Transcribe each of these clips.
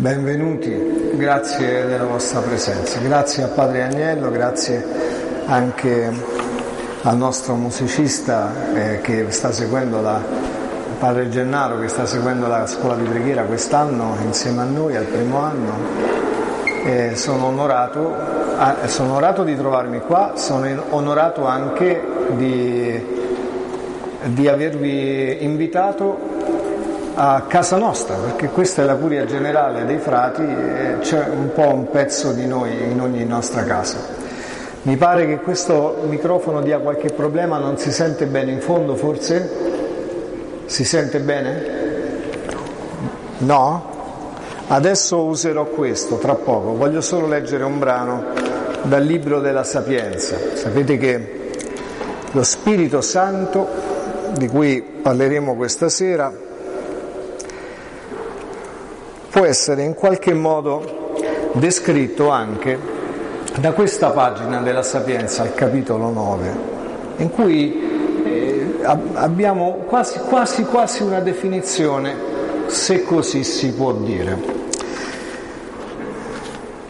Benvenuti, grazie della vostra presenza, grazie a Padre Agnello, grazie anche al nostro musicista eh, che sta seguendo la, Padre Gennaro che sta seguendo la scuola di preghiera quest'anno insieme a noi al primo anno. Eh, sono, onorato, ah, sono onorato di trovarmi qua, sono onorato anche di, di avervi invitato a casa nostra, perché questa è la curia generale dei frati e c'è un po' un pezzo di noi in ogni nostra casa. Mi pare che questo microfono dia qualche problema, non si sente bene in fondo forse? Si sente bene? No? Adesso userò questo tra poco, voglio solo leggere un brano dal libro della Sapienza. Sapete che lo Spirito Santo, di cui parleremo questa sera, può essere in qualche modo descritto anche da questa pagina della Sapienza, al capitolo 9, in cui eh, abbiamo quasi, quasi, quasi una definizione, se così si può dire.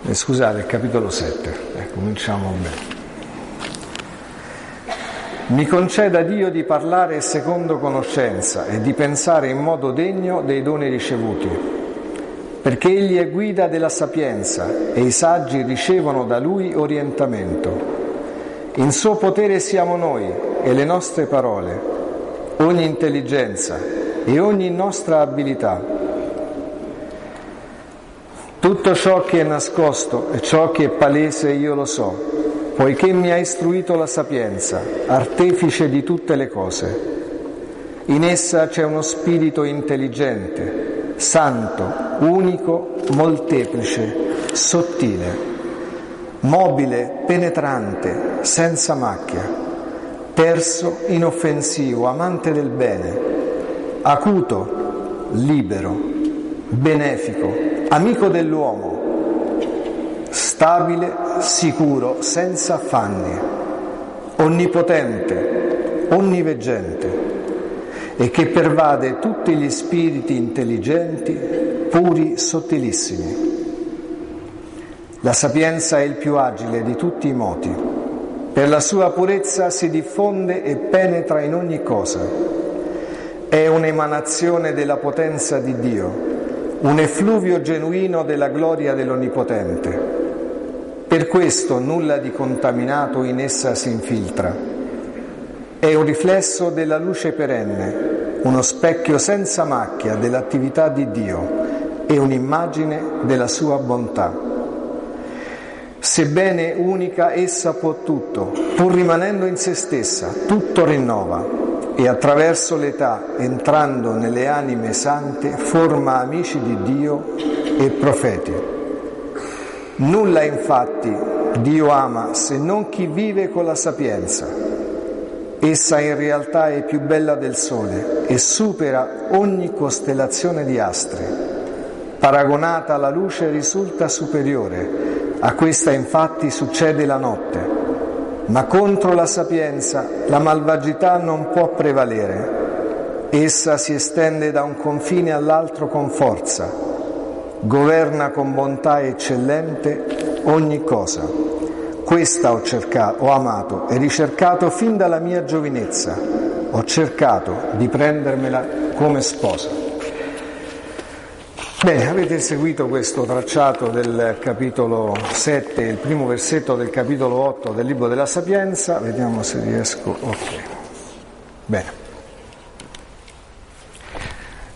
Eh, scusate, capitolo 7, eh, cominciamo bene. Mi conceda Dio di parlare secondo conoscenza e di pensare in modo degno dei doni ricevuti perché egli è guida della sapienza e i saggi ricevono da lui orientamento. In suo potere siamo noi e le nostre parole, ogni intelligenza e ogni nostra abilità. Tutto ciò che è nascosto e ciò che è palese io lo so, poiché mi ha istruito la sapienza, artefice di tutte le cose. In essa c'è uno spirito intelligente santo, unico, molteplice, sottile, mobile, penetrante, senza macchia, terso, inoffensivo, amante del bene, acuto, libero, benefico, amico dell'uomo, stabile, sicuro, senza affanni, onnipotente, onniveggente e che pervade tutti gli spiriti intelligenti, puri, sottilissimi. La sapienza è il più agile di tutti i moti. Per la sua purezza si diffonde e penetra in ogni cosa. È un'emanazione della potenza di Dio, un effluvio genuino della gloria dell'Onnipotente. Per questo nulla di contaminato in essa si infiltra è un riflesso della luce perenne, uno specchio senza macchia dell'attività di Dio e un'immagine della sua bontà. Sebbene unica, essa può tutto, pur rimanendo in se stessa, tutto rinnova e attraverso l'età, entrando nelle anime sante, forma amici di Dio e profeti. Nulla infatti Dio ama se non chi vive con la sapienza Essa in realtà è più bella del Sole e supera ogni costellazione di astri. Paragonata alla luce risulta superiore, a questa infatti succede la notte. Ma contro la sapienza la malvagità non può prevalere. Essa si estende da un confine all'altro con forza, governa con bontà eccellente ogni cosa. Questa ho, cercato, ho amato e ricercato fin dalla mia giovinezza. Ho cercato di prendermela come sposa. Bene, avete seguito questo tracciato del capitolo 7, il primo versetto del capitolo 8 del libro della Sapienza. Vediamo se riesco. Ok. Bene.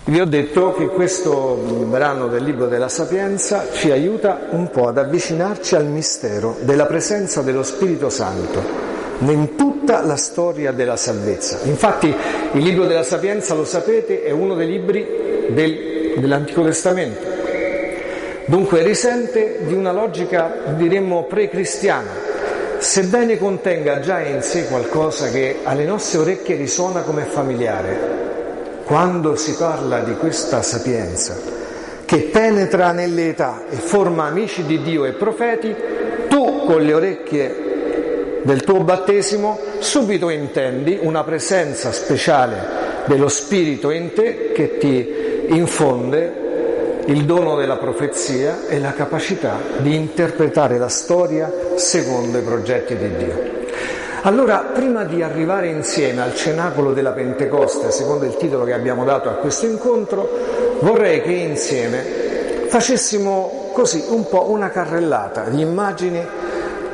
Vi ho detto che questo brano del libro della Sapienza ci aiuta un po' ad avvicinarci al mistero della presenza dello Spirito Santo in tutta la storia della salvezza. Infatti il libro della Sapienza, lo sapete, è uno dei libri del, dell'Antico Testamento. Dunque risente di una logica, diremmo, pre-cristiana, sebbene contenga già in sé qualcosa che alle nostre orecchie risuona come familiare quando si parla di questa sapienza che penetra nelle età e forma amici di Dio e profeti, tu con le orecchie del tuo battesimo subito intendi una presenza speciale dello Spirito in te che ti infonde il dono della profezia e la capacità di interpretare la storia secondo i progetti di Dio. Allora, prima di arrivare insieme al cenacolo della Pentecoste, secondo il titolo che abbiamo dato a questo incontro, vorrei che insieme facessimo così un po' una carrellata di immagini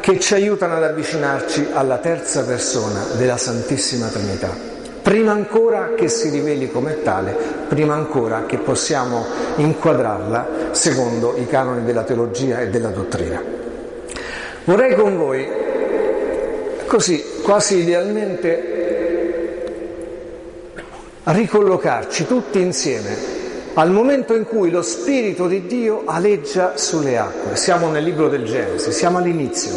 che ci aiutano ad avvicinarci alla terza persona della Santissima Trinità. Prima ancora che si riveli come tale, prima ancora che possiamo inquadrarla secondo i canoni della teologia e della dottrina. Vorrei con voi così quasi idealmente ricollocarci tutti insieme al momento in cui lo Spirito di Dio aleggia sulle acque. Siamo nel libro del Genesi, siamo all'inizio,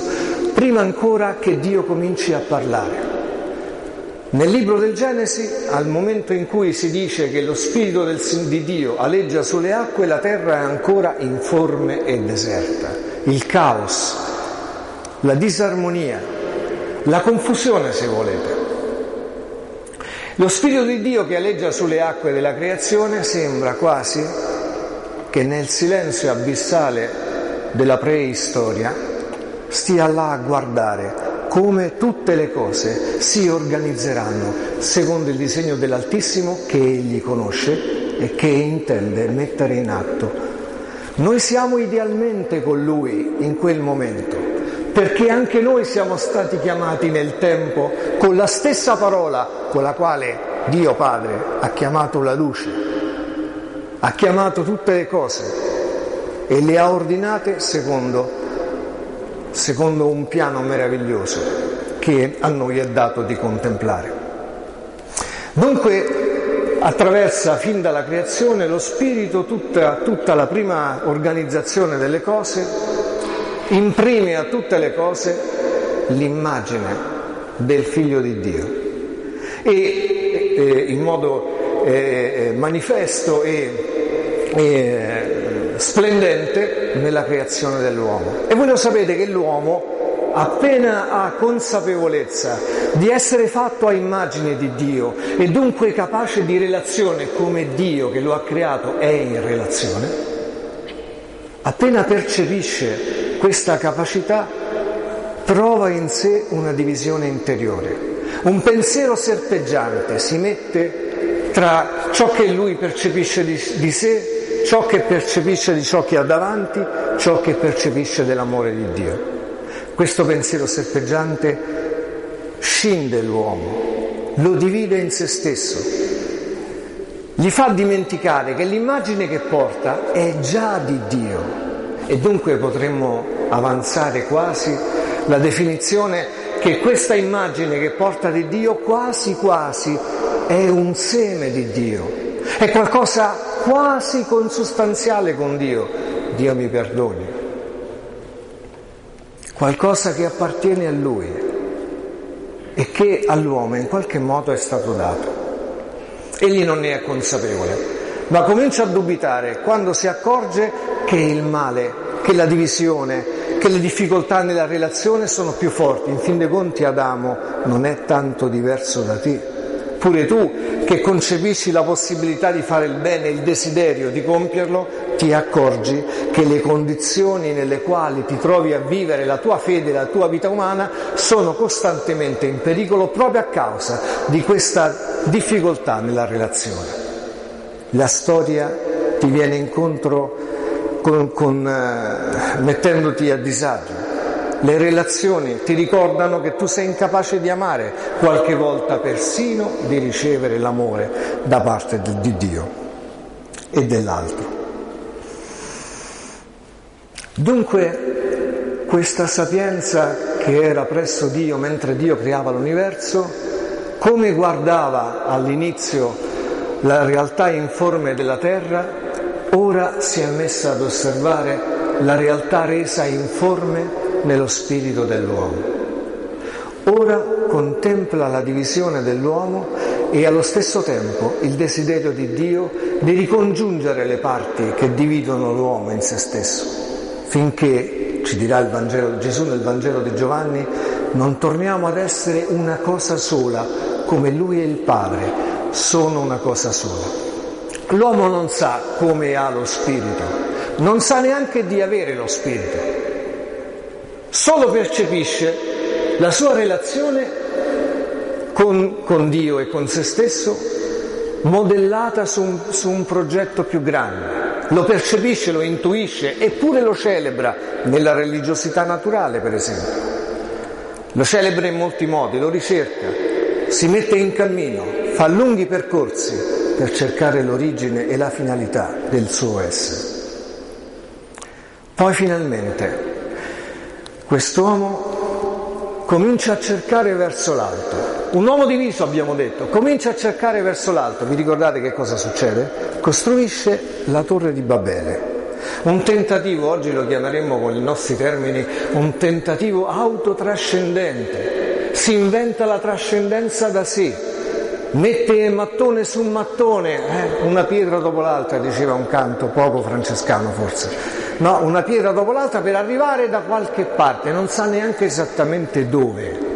prima ancora che Dio cominci a parlare. Nel libro del Genesi, al momento in cui si dice che lo Spirito del, di Dio aleggia sulle acque, la terra è ancora informe e deserta. Il caos, la disarmonia, la confusione se volete. Lo Spirito di Dio che aleggia sulle acque della creazione sembra quasi che nel silenzio abissale della preistoria stia là a guardare come tutte le cose si organizzeranno secondo il disegno dell'Altissimo che egli conosce e che intende mettere in atto. Noi siamo idealmente con lui in quel momento perché anche noi siamo stati chiamati nel tempo con la stessa parola con la quale Dio Padre ha chiamato la luce, ha chiamato tutte le cose e le ha ordinate secondo, secondo un piano meraviglioso che a noi è dato di contemplare. Dunque attraversa fin dalla creazione lo spirito tutta, tutta la prima organizzazione delle cose imprime a tutte le cose l'immagine del figlio di Dio e eh, in modo eh, eh manifesto e, e splendente nella creazione dell'uomo. E voi lo sapete che l'uomo appena ha consapevolezza di essere fatto a immagine di Dio e dunque capace di relazione come Dio che lo ha creato è in relazione, appena percepisce questa capacità trova in sé una divisione interiore. Un pensiero serpeggiante si mette tra ciò che lui percepisce di, di sé, ciò che percepisce di ciò che ha davanti, ciò che percepisce dell'amore di Dio. Questo pensiero serpeggiante scinde l'uomo, lo divide in se stesso, gli fa dimenticare che l'immagine che porta è già di Dio e dunque potremmo avanzare quasi la definizione che questa immagine che porta di Dio quasi quasi è un seme di Dio, è qualcosa quasi consustanziale con Dio. Dio mi perdoni. Qualcosa che appartiene a Lui e che all'uomo in qualche modo è stato dato. Egli non ne è consapevole, ma comincia a dubitare quando si accorge che il male, che la divisione, che le difficoltà nella relazione sono più forti. In fin dei conti Adamo non è tanto diverso da te. Pure tu che concepisci la possibilità di fare il bene, il desiderio di compierlo, ti accorgi che le condizioni nelle quali ti trovi a vivere la tua fede, la tua vita umana, sono costantemente in pericolo proprio a causa di questa difficoltà nella relazione. La storia ti viene incontro con, con, eh, mettendoti a disagio. Le relazioni ti ricordano che tu sei incapace di amare, qualche volta persino di ricevere l'amore da parte di Dio e dell'altro. Dunque questa sapienza che era presso Dio mentre Dio creava l'universo, come guardava all'inizio la realtà informe della terra, ora si è messa ad osservare la realtà resa informe nello spirito dell'uomo. Ora contempla la divisione dell'uomo e allo stesso tempo il desiderio di Dio di ricongiungere le parti che dividono l'uomo in se stesso, finché, ci dirà Vangelo, Gesù nel Vangelo di Giovanni, non torniamo ad essere una cosa sola come Lui e il Padre, sono una cosa sola. l'uomo non sa come ha lo spirito, non sa neanche di avere lo spirito, solo percepisce la sua relazione con, con Dio e con se stesso modellata su un, su un progetto più grande. Lo percepisce, lo intuisce, eppure lo celebra nella religiosità naturale, per esempio. Lo celebra in molti modi, lo ricerca, si mette in cammino, fa lunghi percorsi per cercare l'origine e la finalità del suo essere. Poi finalmente quest'uomo comincia a cercare verso l'alto, un uomo diviso, abbiamo detto, comincia a cercare verso l'alto. Vi ricordate che cosa succede? Costruisce la torre di Babele. Un tentativo, oggi lo chiameremmo con i nostri termini, un tentativo autotrascendente. Si inventa la trascendenza da sé, mette mattone su mattone, eh, una pietra dopo l'altra, diceva un canto poco francescano forse. No, una pietra dopo l'altra per arrivare da qualche parte, non sa neanche esattamente dove.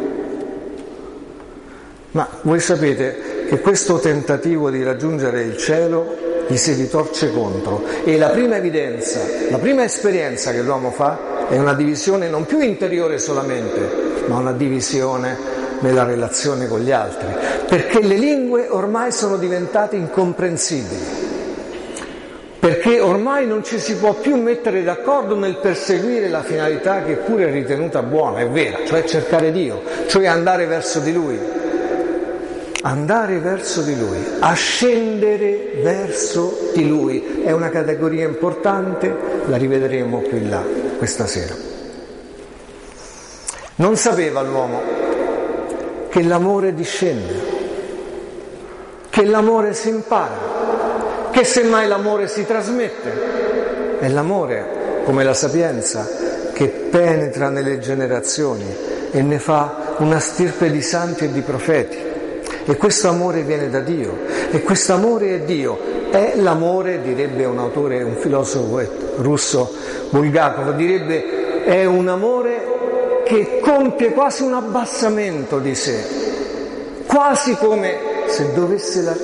Ma voi sapete che questo tentativo di raggiungere il cielo gli si ritorce contro e la prima evidenza, la prima esperienza che l'uomo fa è una divisione non più interiore solamente, ma una divisione nella relazione con gli altri, perché le lingue ormai sono diventate incomprensibili, perché ormai non ci si può più mettere d'accordo nel perseguire la finalità che pure è ritenuta buona, è vera, cioè cercare Dio, cioè andare verso di Lui andare verso di Lui, ascendere verso di Lui. È una categoria importante, la rivedremo più in là questa sera. Non sapeva l'uomo che l'amore discende, che l'amore si impara, che semmai l'amore si trasmette. È l'amore, come la sapienza, che penetra nelle generazioni e ne fa una stirpe di santi e di profeti. E questo amore viene da Dio. E questo amore è Dio. È l'amore, direbbe un autore, un filosofo russo, Bulgakov, direbbe è un amore che compie quasi un abbassamento di sé, quasi come se dovesse, la...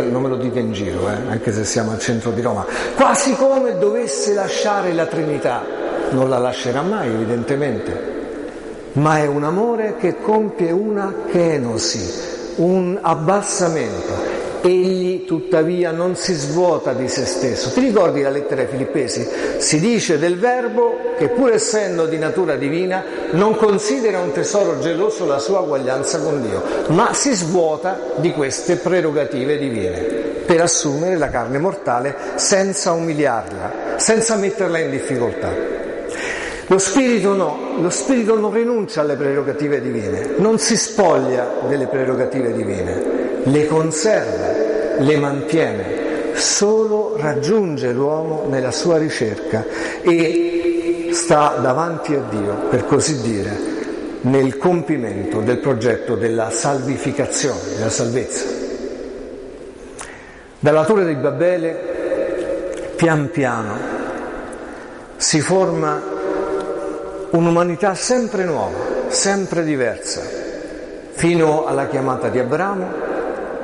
non me lo dite in giro, eh, anche se siamo al centro di Roma, quasi come dovesse lasciare la Trinità, non la lascerà mai evidentemente, ma è un amore che compie una kenosi, un abbassamento. Egli tuttavia non si svuota di se stesso. Ti ricordi la lettera ai Filippesi? Si dice del Verbo che pur essendo di natura divina non considera un tesoro geloso la sua uguaglianza con Dio, ma si svuota di queste prerogative divine per assumere la carne mortale senza umiliarla, senza metterla in difficoltà. Lo spirito no, lo spirito non rinuncia alle prerogative divine, non si spoglia delle prerogative divine, le conserva, le mantiene, solo raggiunge l'uomo nella sua ricerca e sta davanti a Dio, per così dire, nel compimento del progetto della salvificazione, della salvezza. Dalla torre di Babele, pian piano, si forma un'umanità sempre nuova, sempre diversa, fino alla chiamata di Abramo,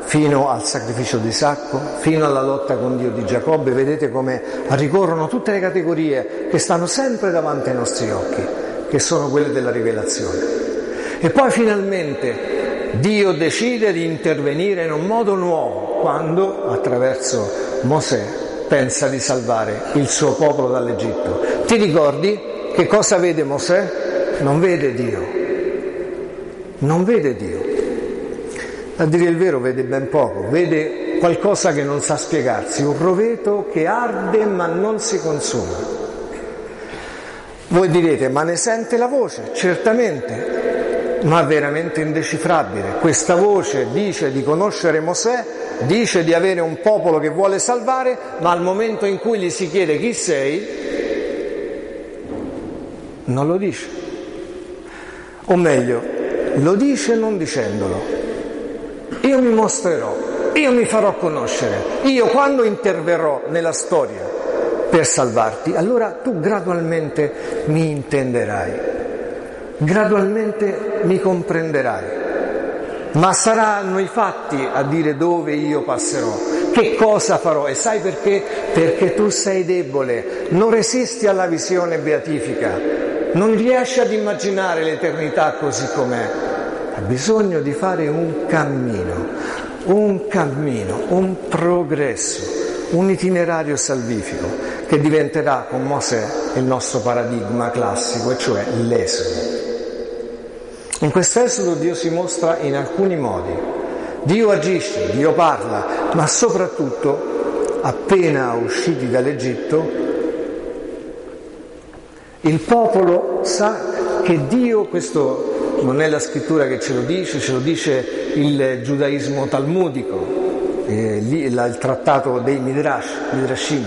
fino al sacrificio di Isacco, fino alla lotta con Dio di Giacobbe, vedete come ricorrono tutte le categorie che stanno sempre davanti ai nostri occhi, che sono quelle della rivelazione. E poi finalmente Dio decide di intervenire in un modo nuovo quando, attraverso Mosè, pensa di salvare il suo popolo dall'Egitto. Ti ricordi? Che cosa vede Mosè? Non vede Dio. Non vede Dio. A dire il vero vede ben poco, vede qualcosa che non sa spiegarsi, un roveto che arde ma non si consuma. Voi direte, ma ne sente la voce? Certamente, ma veramente indecifrabile. Questa voce dice di conoscere Mosè, dice di avere un popolo che vuole salvare, ma al momento in cui gli si chiede chi sei, non lo dice. O meglio, lo dice non dicendolo. Io mi mostrerò, io mi farò conoscere, io quando interverrò nella storia per salvarti, allora tu gradualmente mi intenderai, gradualmente mi comprenderai. Ma saranno i fatti a dire dove io passerò, che cosa farò? E sai perché? Perché tu sei debole, non resisti alla visione beatifica, non riesci ad immaginare l'eternità così com'è. Ha bisogno di fare un cammino, un cammino, un progresso un itinerario salvifico che diventerà con Mosè il nostro paradigma classico, e cioè l'esodo. In quest'esodo Dio si mostra in alcuni modi. Dio agisce, Dio parla, ma soprattutto, appena usciti dall'Egitto, il popolo sa che Dio, questo non è la scrittura che ce lo dice, ce lo dice il giudaismo talmudico, eh, il trattato dei Midrash, Midrashim,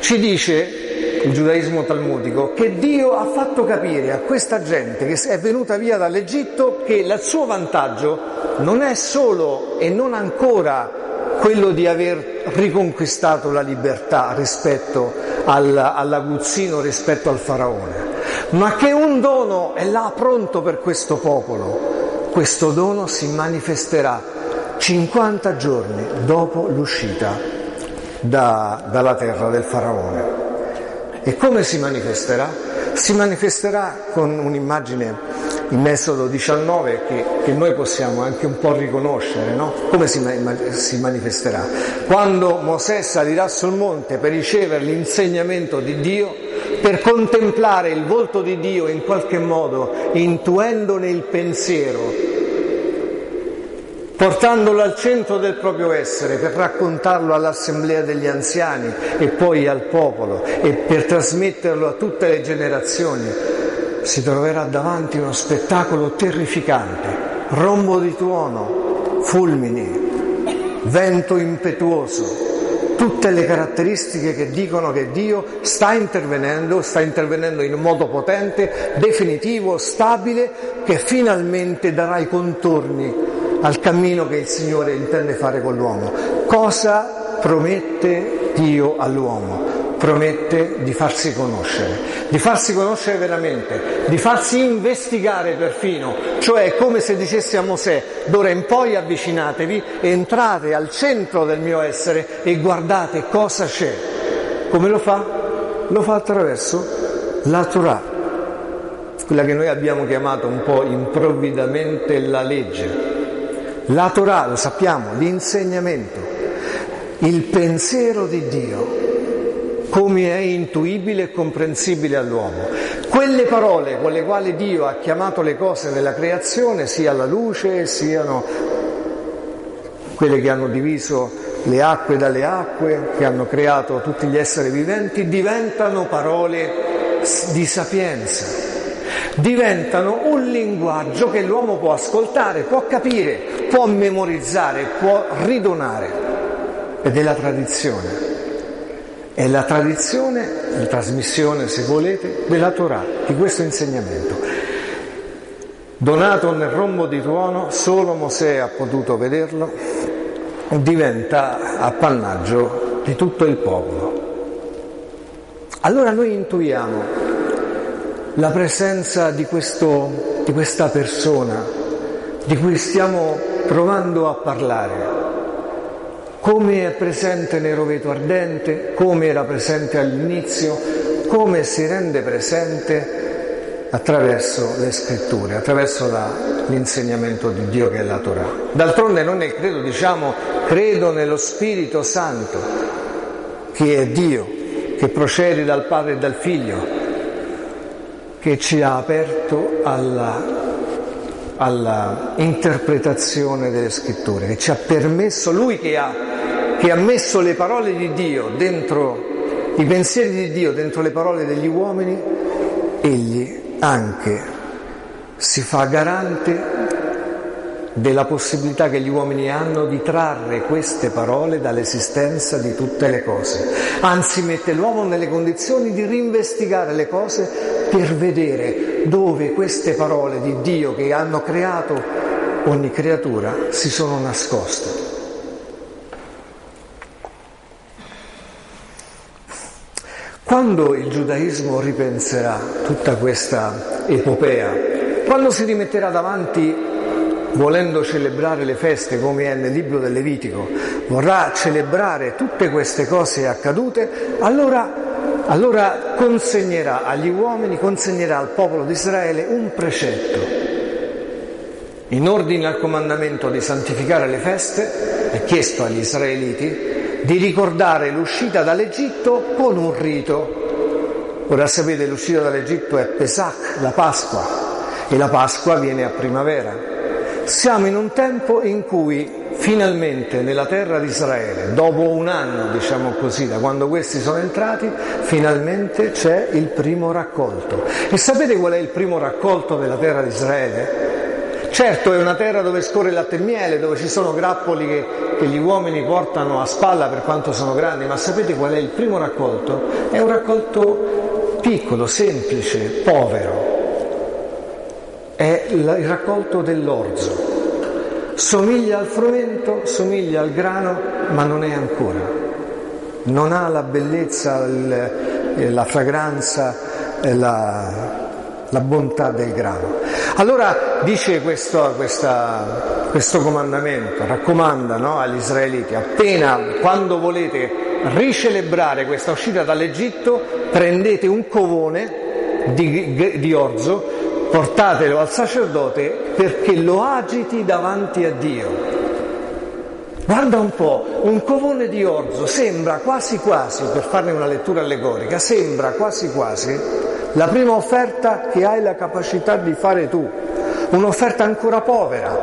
ci dice il giudaismo talmudico che Dio ha fatto capire a questa gente che è venuta via dall'Egitto che il suo vantaggio non è solo e non ancora quello di aver riconquistato la libertà rispetto al, all'aguzzino, rispetto al faraone, ma che un dono è là pronto per questo popolo. Questo dono si manifesterà 50 giorni dopo l'uscita da, dalla terra del faraone. E come si manifesterà? Si manifesterà con un'immagine in Esodo 19 che, che, noi possiamo anche un po' riconoscere, no? Come si, si manifesterà? Quando Mosè salirà sul monte per ricevere l'insegnamento di Dio, per contemplare il volto di Dio in qualche modo, intuendone il pensiero, portandolo al centro del proprio essere per raccontarlo all'assemblea degli anziani e poi al popolo e per trasmetterlo a tutte le generazioni, si troverà davanti uno spettacolo terrificante, rombo di tuono, fulmini, vento impetuoso, tutte le caratteristiche che dicono che Dio sta intervenendo, sta intervenendo in un modo potente, definitivo, stabile, che finalmente darà i contorni al cammino che il Signore intende fare con l'uomo. Cosa promette Dio all'uomo? Promette di farsi conoscere, di farsi conoscere veramente, di farsi investigare perfino, cioè come se dicesse a Mosè, d'ora in poi avvicinatevi, entrate al centro del mio essere e guardate cosa c'è. Come lo fa? Lo fa attraverso la Torah, quella che noi abbiamo chiamato un po' improvvidamente la legge, la Torah, lo sappiamo, l'insegnamento, il pensiero di Dio, come è intuibile e comprensibile all'uomo. Quelle parole con le quali Dio ha chiamato le cose nella creazione, sia la luce, siano quelle che hanno diviso le acque dalle acque, che hanno creato tutti gli esseri viventi, diventano parole di sapienza diventano un linguaggio che l'uomo può ascoltare, può capire, può memorizzare, può ridonare. Ed è la tradizione. È la tradizione, la trasmissione, se volete, della Torah, di questo insegnamento. Donato nel rombo di tuono, solo Mosè ha potuto vederlo, diventa appannaggio di tutto il popolo. Allora noi intuiamo la presenza di, questo, di questa persona di cui stiamo provando a parlare, come è presente nel roveto ardente, come era presente all'inizio, come si rende presente attraverso le scritture, attraverso la, l'insegnamento di Dio che è la Torah. D'altronde noi nel credo diciamo credo nello Spirito Santo, che è Dio, che procede dal Padre e dal Figlio, che ci ha aperto alla, alla interpretazione delle scritture, che ci ha permesso, lui che ha, che ha messo le parole di Dio dentro, i pensieri di Dio dentro le parole degli uomini, egli anche si fa garante della possibilità che gli uomini hanno di trarre queste parole dall'esistenza di tutte le cose. Anzi mette l'uomo nelle condizioni di rinvestigare le cose per vedere dove queste parole di Dio che hanno creato ogni creatura si sono nascoste. Quando il giudaismo ripenserà tutta questa epopea, quando si rimetterà davanti volendo celebrare le feste come è nel libro del Levitico, vorrà celebrare tutte queste cose accadute, allora, allora consegnerà agli uomini, consegnerà al popolo di Israele un precetto. In ordine al comandamento di santificare le feste, è chiesto agli israeliti di ricordare l'uscita dall'Egitto con un rito. Ora sapete l'uscita dall'Egitto è Pesach, la Pasqua, e la Pasqua viene a primavera. Siamo in un tempo in cui finalmente nella terra di Israele, dopo un anno, diciamo così, da quando questi sono entrati, finalmente c'è il primo raccolto. E sapete qual è il primo raccolto della terra di Israele? Certo è una terra dove scorre latte e miele, dove ci sono grappoli che, che, gli uomini portano a spalla per quanto sono grandi, ma sapete qual è il primo raccolto? È un raccolto piccolo, semplice, povero. È il raccolto dell'orzo. Somiglia al frumento, somiglia al grano, ma non è ancora. Non ha la bellezza, la fragranza, la, la bontà del grano. Allora dice questo, questa, questo comandamento, raccomanda no, agli israeliti, appena quando volete ricelebrare questa uscita dall'Egitto, prendete un covone di, di orzo, portatelo al sacerdote perché lo agiti davanti a Dio. Guarda un po', un covone di orzo sembra quasi quasi, per farne una lettura allegorica, sembra quasi quasi la prima offerta che hai la capacità di fare tu, un'offerta ancora povera,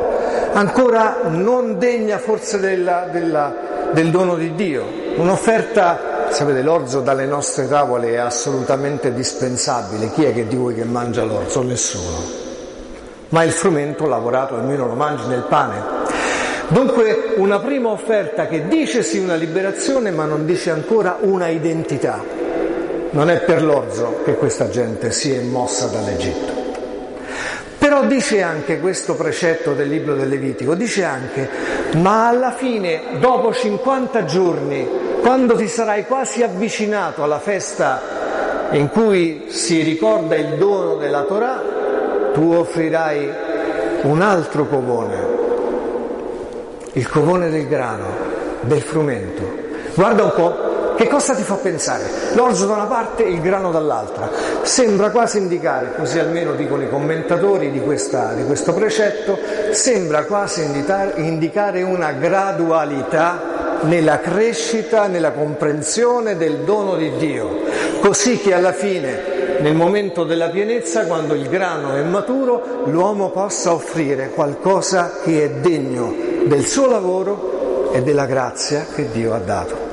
ancora non degna forse della, della, del dono di Dio, un'offerta, sapete l'orzo dalle nostre tavole è assolutamente dispensabile, chi è che di voi che mangia l'orzo? Nessuno. Ma il frumento lavorato almeno lo mangi nel pane. Dunque una prima offerta che dice sì una liberazione ma non dice ancora una identità. Non è per l'orzo che questa gente si è mossa dall'Egitto. Però dice anche questo precetto del libro del Levitico, dice anche, ma alla fine, dopo 50 giorni, quando ti sarai quasi avvicinato alla festa in cui si ricorda il dono della Torah, tu offrirai un altro covone, il covone del grano, del frumento. Guarda un po' Che cosa ti fa pensare? L'orzo da una parte e il grano dall'altra. Sembra quasi indicare, così almeno dicono i commentatori di, questa, di questo precetto, sembra quasi indicare, una gradualità nella crescita, nella comprensione del dono di Dio, così che alla fine, nel momento della pienezza, quando il grano è maturo, l'uomo possa offrire qualcosa che è degno del suo lavoro e della grazia che Dio ha dato.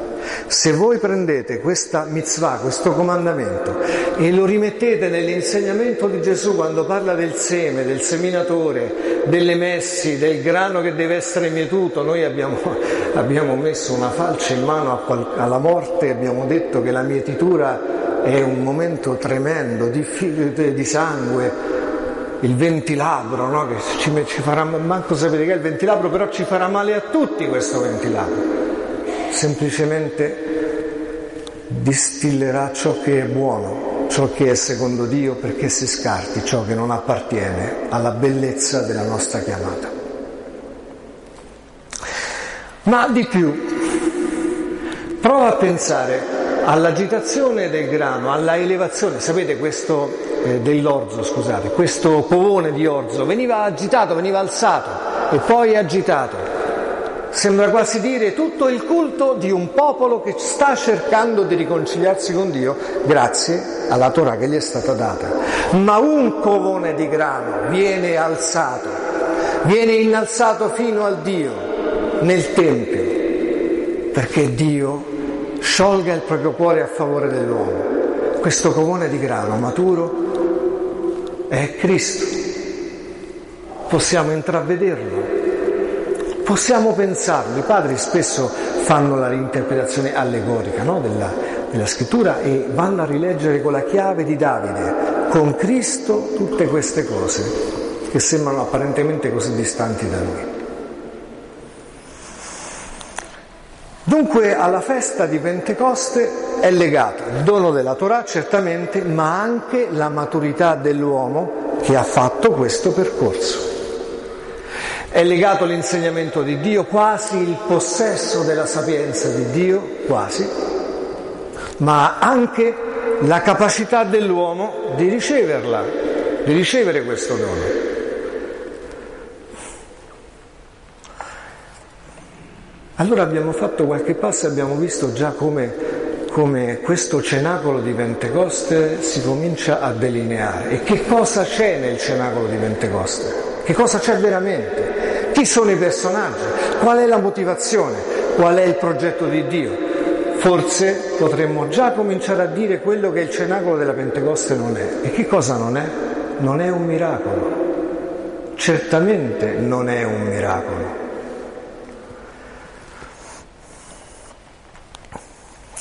Se voi prendete questa mitzvah, questo comandamento e lo rimettete nell'insegnamento di Gesù quando parla del seme, del seminatore, delle messi, del grano che deve essere mietuto, noi abbiamo, abbiamo messo una falce in mano alla morte, abbiamo detto che la mietitura è un momento tremendo di, di sangue, il ventilabro, no? che ci, ci farà, manco sapete che è il ventilabro, però ci farà male a tutti questo ventilabro semplicemente distillerà ciò che è buono, ciò che è secondo Dio perché si scarti ciò che non appartiene alla bellezza della nostra chiamata. Ma di più, prova a pensare all'agitazione del grano, alla elevazione, sapete questo eh, dell'orzo, scusate, questo covone di orzo veniva agitato, veniva alzato e poi agitato Sembra quasi dire tutto il culto di un popolo che sta cercando di riconciliarsi con Dio grazie alla Torah che gli è stata data. Ma un covone di grano viene alzato, viene innalzato fino al Dio nel Tempio, perché Dio sciolga il proprio cuore a favore dell'uomo. Questo covone di grano maturo è Cristo. Possiamo intravederlo Possiamo pensarlo, i padri spesso fanno la reinterpretazione allegorica no? della, della scrittura e vanno a rileggere con la chiave di Davide, con Cristo, tutte queste cose che sembrano apparentemente così distanti da noi. Dunque alla festa di Pentecoste è legato il dono della Torah certamente, ma anche la maturità dell'uomo che ha fatto questo percorso. È legato all'insegnamento di Dio, quasi il possesso della sapienza di Dio, quasi, ma anche la capacità dell'uomo di riceverla, di ricevere questo dono. Allora abbiamo fatto qualche passo e abbiamo visto già come come questo cenacolo di Pentecoste si comincia a delineare. E che cosa c'è nel cenacolo di Pentecoste? Che cosa c'è veramente? Chi sono i personaggi? Qual è la motivazione? Qual è il progetto di Dio? Forse potremmo già cominciare a dire quello che il cenacolo della Pentecoste non è. E che cosa non è? Non è un miracolo. Certamente non è un miracolo.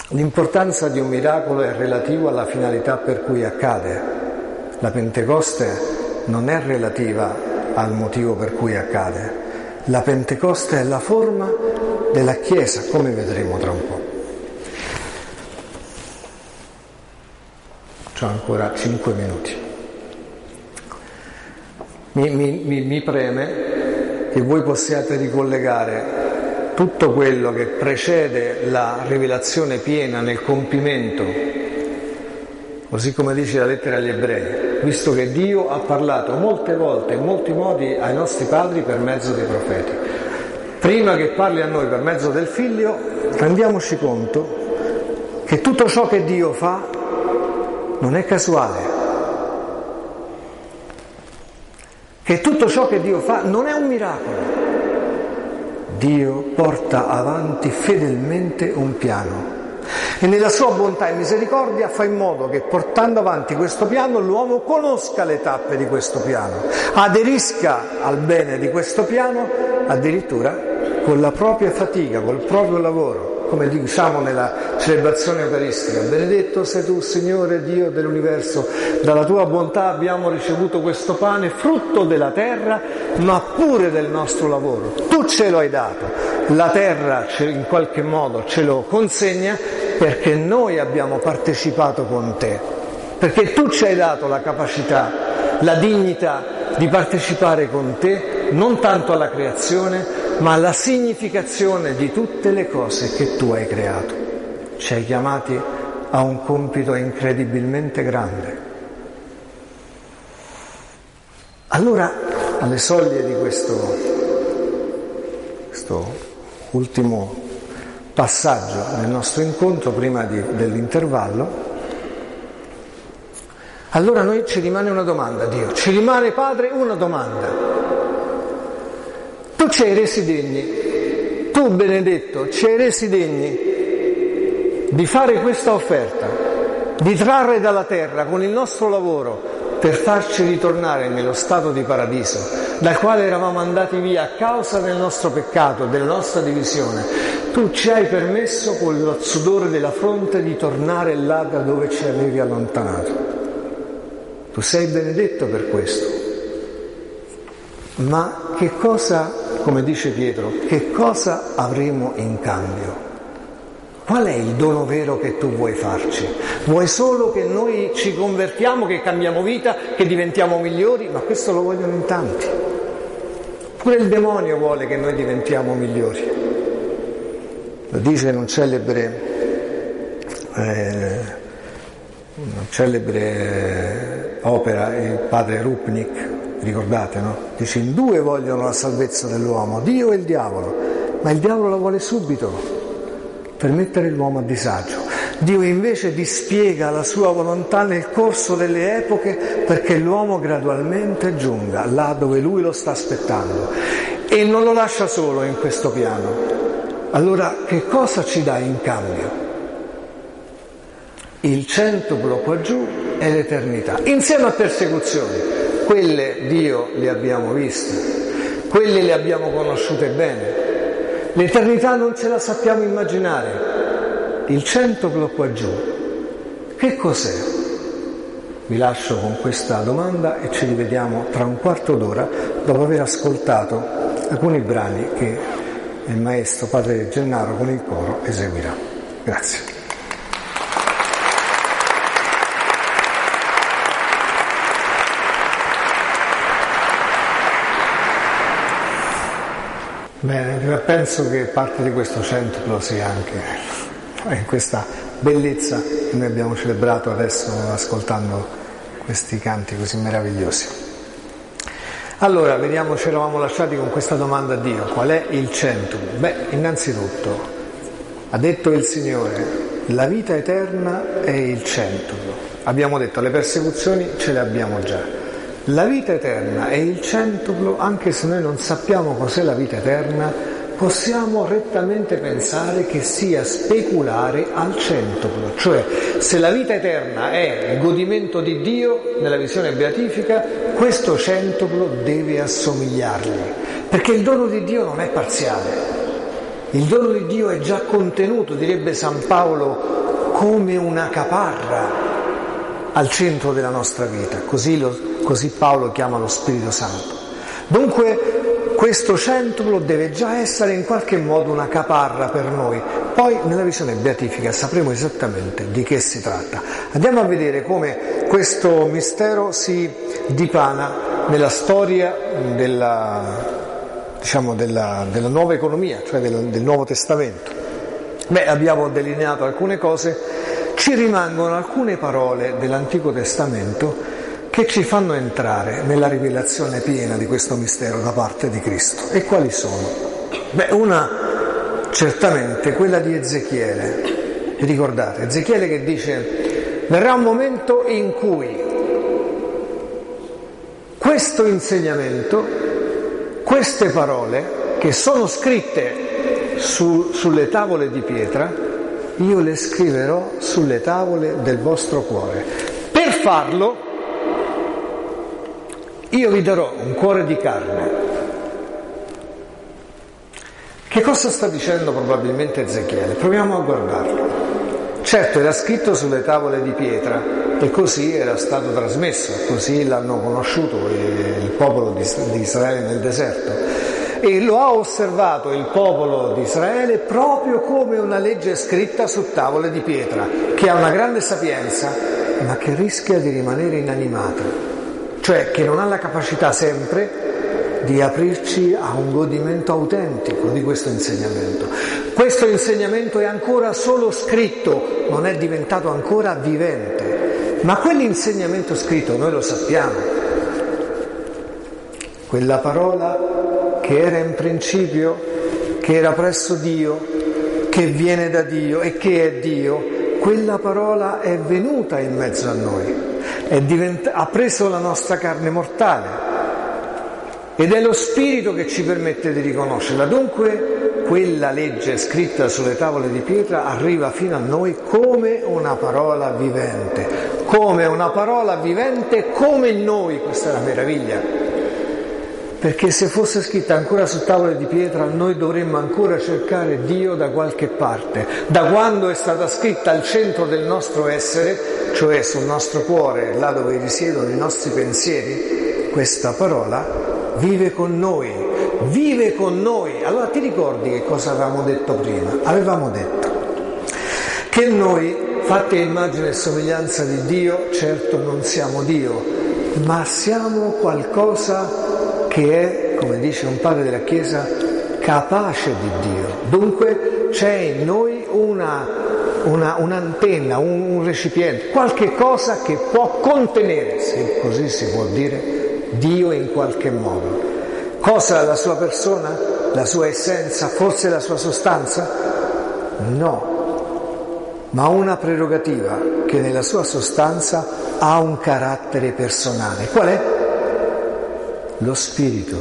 L'importanza di un miracolo è relativa alla finalità per cui accade. La Pentecoste non è relativa al motivo per cui accade. La Pentecoste è la forma della Chiesa, come vedremo tra un po'. Ho ancora cinque minuti. Mi, mi, mi preme che voi possiate ricollegare tutto quello che precede la rivelazione piena nel compimento, così come dice la lettera agli ebrei, visto che Dio ha parlato molte volte, in molti modi ai nostri padri per mezzo dei profeti. Prima che parli a noi per mezzo del figlio, rendiamoci conto che tutto ciò che Dio fa non è casuale, che tutto ciò che Dio fa non è un miracolo, Dio porta avanti fedelmente un piano e nella sua bontà e misericordia fa in modo che portando avanti questo piano l'uomo conosca le tappe di questo piano, aderisca al bene di questo piano addirittura con la propria fatica, col proprio lavoro come diciamo nella celebrazione eucaristica. Benedetto sei tu, Signore Dio dell'universo, dalla tua bontà abbiamo ricevuto questo pane, frutto della terra, ma pure del nostro lavoro. Tu ce lo hai dato, la terra in qualche modo ce lo consegna perché noi abbiamo partecipato con te, perché tu ci hai dato la capacità, la dignità di partecipare con te non tanto alla creazione, ma la significazione di tutte le cose che tu hai creato. Ci hai chiamati a un compito incredibilmente grande. Allora, alle soglie di questo, questo ultimo passaggio del nostro incontro, prima di, dell'intervallo, allora noi ci rimane una domanda, Dio, ci rimane Padre una domanda. Tu ci hai resi degni, tu benedetto ci hai resi degni di fare questa offerta, di trarre dalla terra con il nostro lavoro per farci ritornare nello stato di paradiso, dal quale eravamo andati via a causa del nostro peccato, della nostra divisione. Tu ci hai permesso con lo sudore della fronte di tornare là da dove ci avevi allontanato. Tu sei benedetto per questo. Ma che cosa come dice Pietro, che cosa avremo in cambio? Qual è il dono vero che tu vuoi farci? Vuoi solo che noi ci convertiamo, che cambiamo vita, che diventiamo migliori? Ma questo lo vogliono in tanti. Pure il demonio vuole che noi diventiamo migliori. Lo dice in un celebre, eh, una celebre opera il padre Rupnik, ricordate, no? Dice in due vogliono la salvezza dell'uomo, Dio e il diavolo, ma il diavolo la vuole subito per mettere l'uomo a disagio. Dio invece dispiega la sua volontà nel corso delle epoche perché l'uomo gradualmente giunga là dove lui lo sta aspettando e non lo lascia solo in questo piano. Allora che cosa ci dà in cambio? Il centuplo qua giù è l'eternità, insieme a persecuzioni quelle Dio le abbiamo viste, quelle le abbiamo conosciute bene. L'eternità non ce la sappiamo immaginare. Il centuplo qua giù, che cos'è? Vi lascio con questa domanda e ci rivediamo tra un quarto d'ora dopo aver ascoltato alcuni brani che il maestro padre Gennaro con il coro eseguirà. Grazie. Bene, penso che parte di questo centro sia anche in questa bellezza che noi abbiamo celebrato adesso ascoltando questi canti così meravigliosi. Allora, vediamo, ci eravamo lasciati con questa domanda a Dio, qual è il centro? Beh, innanzitutto, ha detto il Signore, la vita eterna è il centro. Abbiamo detto, le persecuzioni ce le abbiamo già. La vita eterna è il centuplo, anche se noi non sappiamo cos'è la vita eterna, possiamo rettamente pensare che sia speculare al centuplo, cioè se la vita eterna è il godimento di Dio nella visione beatifica, questo centuplo deve assomigliargli, perché il dono di Dio non è parziale, il dono di Dio è già contenuto, direbbe San Paolo, come una caparra al centro della nostra vita, così, lo, così Paolo chiama lo Spirito Santo. Dunque questo centro deve già essere in qualche modo una caparra per noi, poi nella visione beatifica sapremo esattamente di che si tratta. Andiamo a vedere come questo mistero si dipana nella storia della, diciamo, della, della nuova economia, cioè del, del Nuovo Testamento. Beh, abbiamo delineato alcune cose ci rimangono alcune parole dell'Antico Testamento che ci fanno entrare nella rivelazione piena di questo mistero da parte di Cristo. E quali sono? Beh, una certamente quella di Ezechiele. Vi ricordate? Ezechiele che dice, verrà un momento in cui questo insegnamento, queste parole che sono scritte su, sulle tavole di pietra, io le scriverò sulle tavole del vostro cuore. Per farlo io vi darò un cuore di carne. Che cosa sta dicendo probabilmente Ezechiele? Proviamo a guardarlo. Certo era scritto sulle tavole di pietra e così era stato trasmesso, così l'hanno conosciuto il popolo di Israele nel deserto e lo ha osservato il popolo di Israele proprio come una legge scritta su tavole di pietra, che ha una grande sapienza, ma che rischia di rimanere inanimata, cioè che non ha la capacità sempre di aprirci a un godimento autentico di questo insegnamento. Questo insegnamento è ancora solo scritto, non è diventato ancora vivente, ma quell'insegnamento scritto noi lo sappiamo. Quella parola che era in principio, che era presso Dio, che viene da Dio e che è Dio, quella parola è venuta in mezzo a noi, divent- ha preso la nostra carne mortale. Ed è lo Spirito che ci permette di riconoscerla. Dunque quella legge scritta sulle tavole di pietra arriva fino a noi come una parola vivente, come una parola vivente come noi, questa è la meraviglia perché se fosse scritta ancora su tavole di pietra noi dovremmo ancora cercare Dio da qualche parte, da quando è stata scritta al centro del nostro essere, cioè sul nostro cuore, là dove risiedono i nostri pensieri, questa parola vive con noi, vive con noi. Allora ti ricordi che cosa avevamo detto prima? Avevamo detto che noi, fatti a immagine e somiglianza di Dio, certo non siamo Dio, ma siamo qualcosa che è, come dice un padre della Chiesa, capace di Dio. Dunque c'è in noi una, una, un'antenna, un, un recipiente, qualche cosa che può contenere, se così si può dire, Dio in qualche modo. Cosa la sua persona? La sua essenza? Forse la sua sostanza? No, ma una prerogativa che nella sua sostanza ha un carattere personale. Qual è? Lo spirito,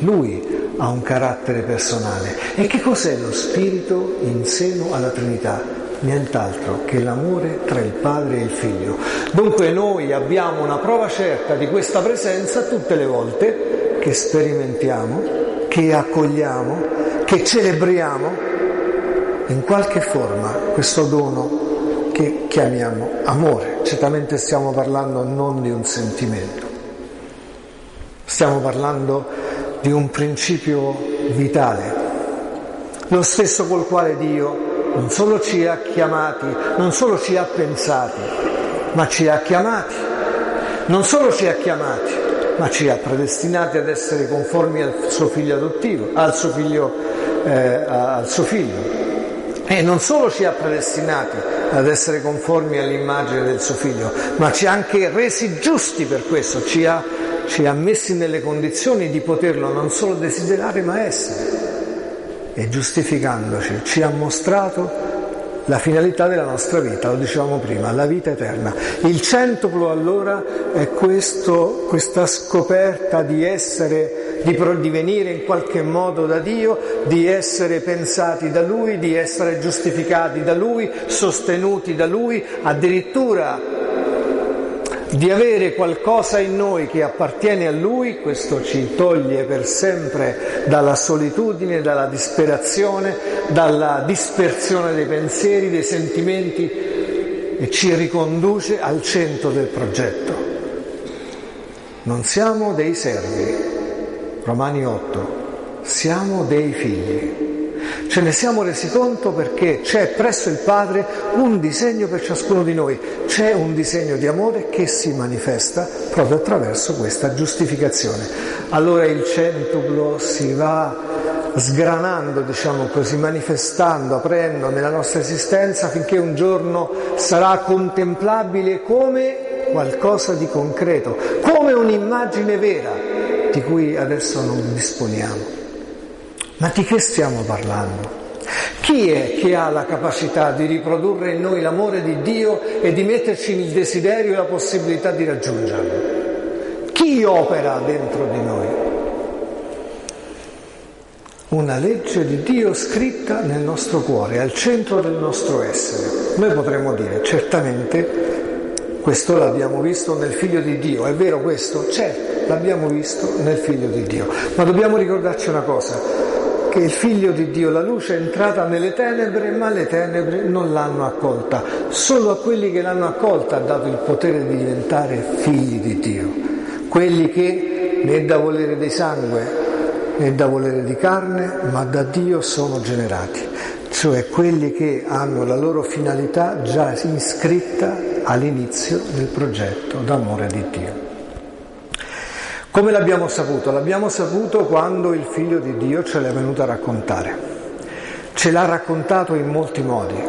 lui ha un carattere personale. E che cos'è lo spirito in seno alla Trinità? Nient'altro che l'amore tra il Padre e il Figlio. Dunque noi abbiamo una prova certa di questa presenza tutte le volte che sperimentiamo, che accogliamo, che celebriamo in qualche forma questo dono che chiamiamo amore. Certamente stiamo parlando non di un sentimento Stiamo parlando di un principio vitale, lo stesso col quale Dio non solo ci ha chiamati, non solo ci ha pensati, ma ci ha chiamati, non solo ci ha chiamati, ma ci ha predestinati ad essere conformi al suo figlio adottivo, al suo figlio, eh, al suo figlio. E non solo ci ha predestinati ad essere conformi all'immagine del suo figlio, ma ci ha anche resi giusti per questo, ci ha, ci ha messi nelle condizioni di poterlo non solo desiderare ma essere. E giustificandoci ci ha mostrato la finalità della nostra vita, lo dicevamo prima, la vita eterna. Il centuplo allora è questo, questa scoperta di essere, di, di venire in qualche modo da Dio, di essere pensati da Lui, di essere giustificati da Lui, sostenuti da Lui, addirittura di avere qualcosa in noi che appartiene a Lui, questo ci toglie per sempre dalla solitudine, dalla disperazione, dalla dispersione dei pensieri, dei sentimenti e ci riconduce al centro del progetto. Non siamo dei servi, Romani 8, siamo dei figli. Ce ne siamo resi conto perché c'è presso il Padre un disegno per ciascuno di noi, c'è un disegno di amore che si manifesta proprio attraverso questa giustificazione. Allora il centuplo si va sgranando, diciamo così, manifestando, aprendo nella nostra esistenza finché un giorno sarà contemplabile come qualcosa di concreto, come un'immagine vera di cui adesso non disponiamo. Ma di che stiamo parlando? Chi è che ha la capacità di riprodurre in noi l'amore di Dio e di metterci il desiderio e la possibilità di raggiungerlo? Chi opera dentro di noi? Una legge di Dio scritta nel nostro cuore, al centro del nostro essere. Noi potremmo dire, certamente, questo l'abbiamo visto nel Figlio di Dio, è vero questo? Certo, l'abbiamo visto nel Figlio di Dio, ma dobbiamo ricordarci una cosa, che il figlio di Dio, la luce è entrata nelle tenebre, ma le tenebre non l'hanno accolta. Solo a quelli che l'hanno accolta ha dato il potere di diventare figli di Dio. Quelli che né da volere di sangue né da volere di carne, ma da Dio sono generati. Cioè quelli che hanno la loro finalità già iscritta all'inizio del progetto d'amore di Dio. Come l'abbiamo saputo? L'abbiamo saputo quando il figlio di Dio ce l'è venuto a raccontare. Ce l'ha raccontato in molti modi.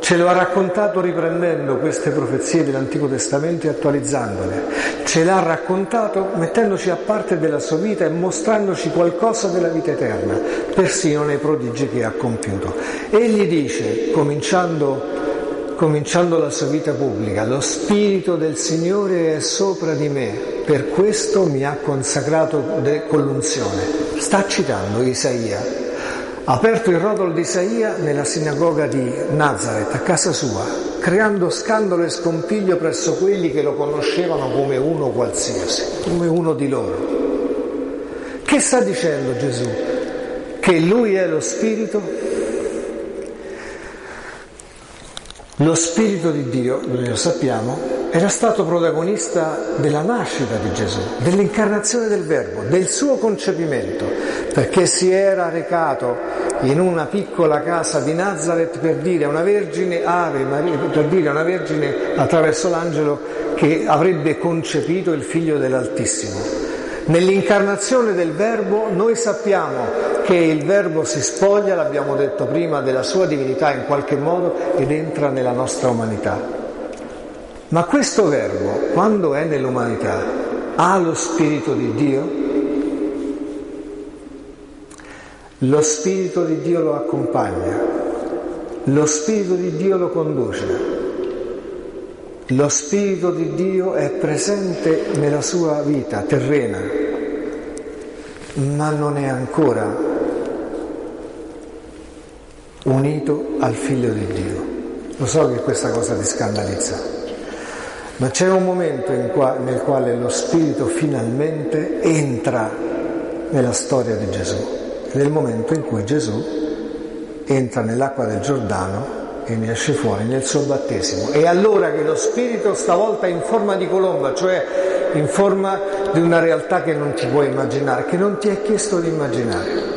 Ce lo ha raccontato riprendendo queste profezie dell'Antico Testamento e attualizzandole. Ce l'ha raccontato mettendoci a parte della sua vita e mostrandoci qualcosa della vita eterna, persino nei prodigi che ha compiuto. Egli dice, cominciando cominciando la sua vita pubblica, lo Spirito del Signore è sopra di me, per questo mi ha consacrato con l'unzione. Sta citando Isaia. Ha aperto il rotolo di Isaia nella sinagoga di Nazareth, a casa sua, creando scandalo e scompiglio presso quelli che lo conoscevano come uno qualsiasi, come uno di loro. Che sta dicendo Gesù? Che lui è lo Spirito? Lo Spirito di Dio, noi lo sappiamo, era stato protagonista della nascita di Gesù, dell'incarnazione del Verbo, del suo concepimento, perché si era recato in una piccola casa di Nazareth per dire a una vergine, Ave Maria, per dire a una vergine attraverso l'angelo che avrebbe concepito il figlio dell'Altissimo. Nell'incarnazione del Verbo noi sappiamo che il Verbo si spoglia, l'abbiamo detto prima, della sua divinità in qualche modo ed entra nella nostra umanità. Ma questo Verbo, quando è nell'umanità, ha lo Spirito di Dio? Lo Spirito di Dio lo accompagna, lo Spirito di Dio lo conduce. Lo Spirito di Dio è presente nella sua vita terrena, ma non è ancora unito al figlio di Dio. Lo so che questa cosa ti scandalizza, ma c'è un momento qua, nel quale lo Spirito finalmente entra nella storia di Gesù, nel momento in cui Gesù entra nell'acqua del Giordano e ne esce fuori nel suo battesimo. È allora che lo Spirito, stavolta in forma di colomba, cioè in forma di una realtà che non ti puoi immaginare, che non ti è chiesto di immaginare.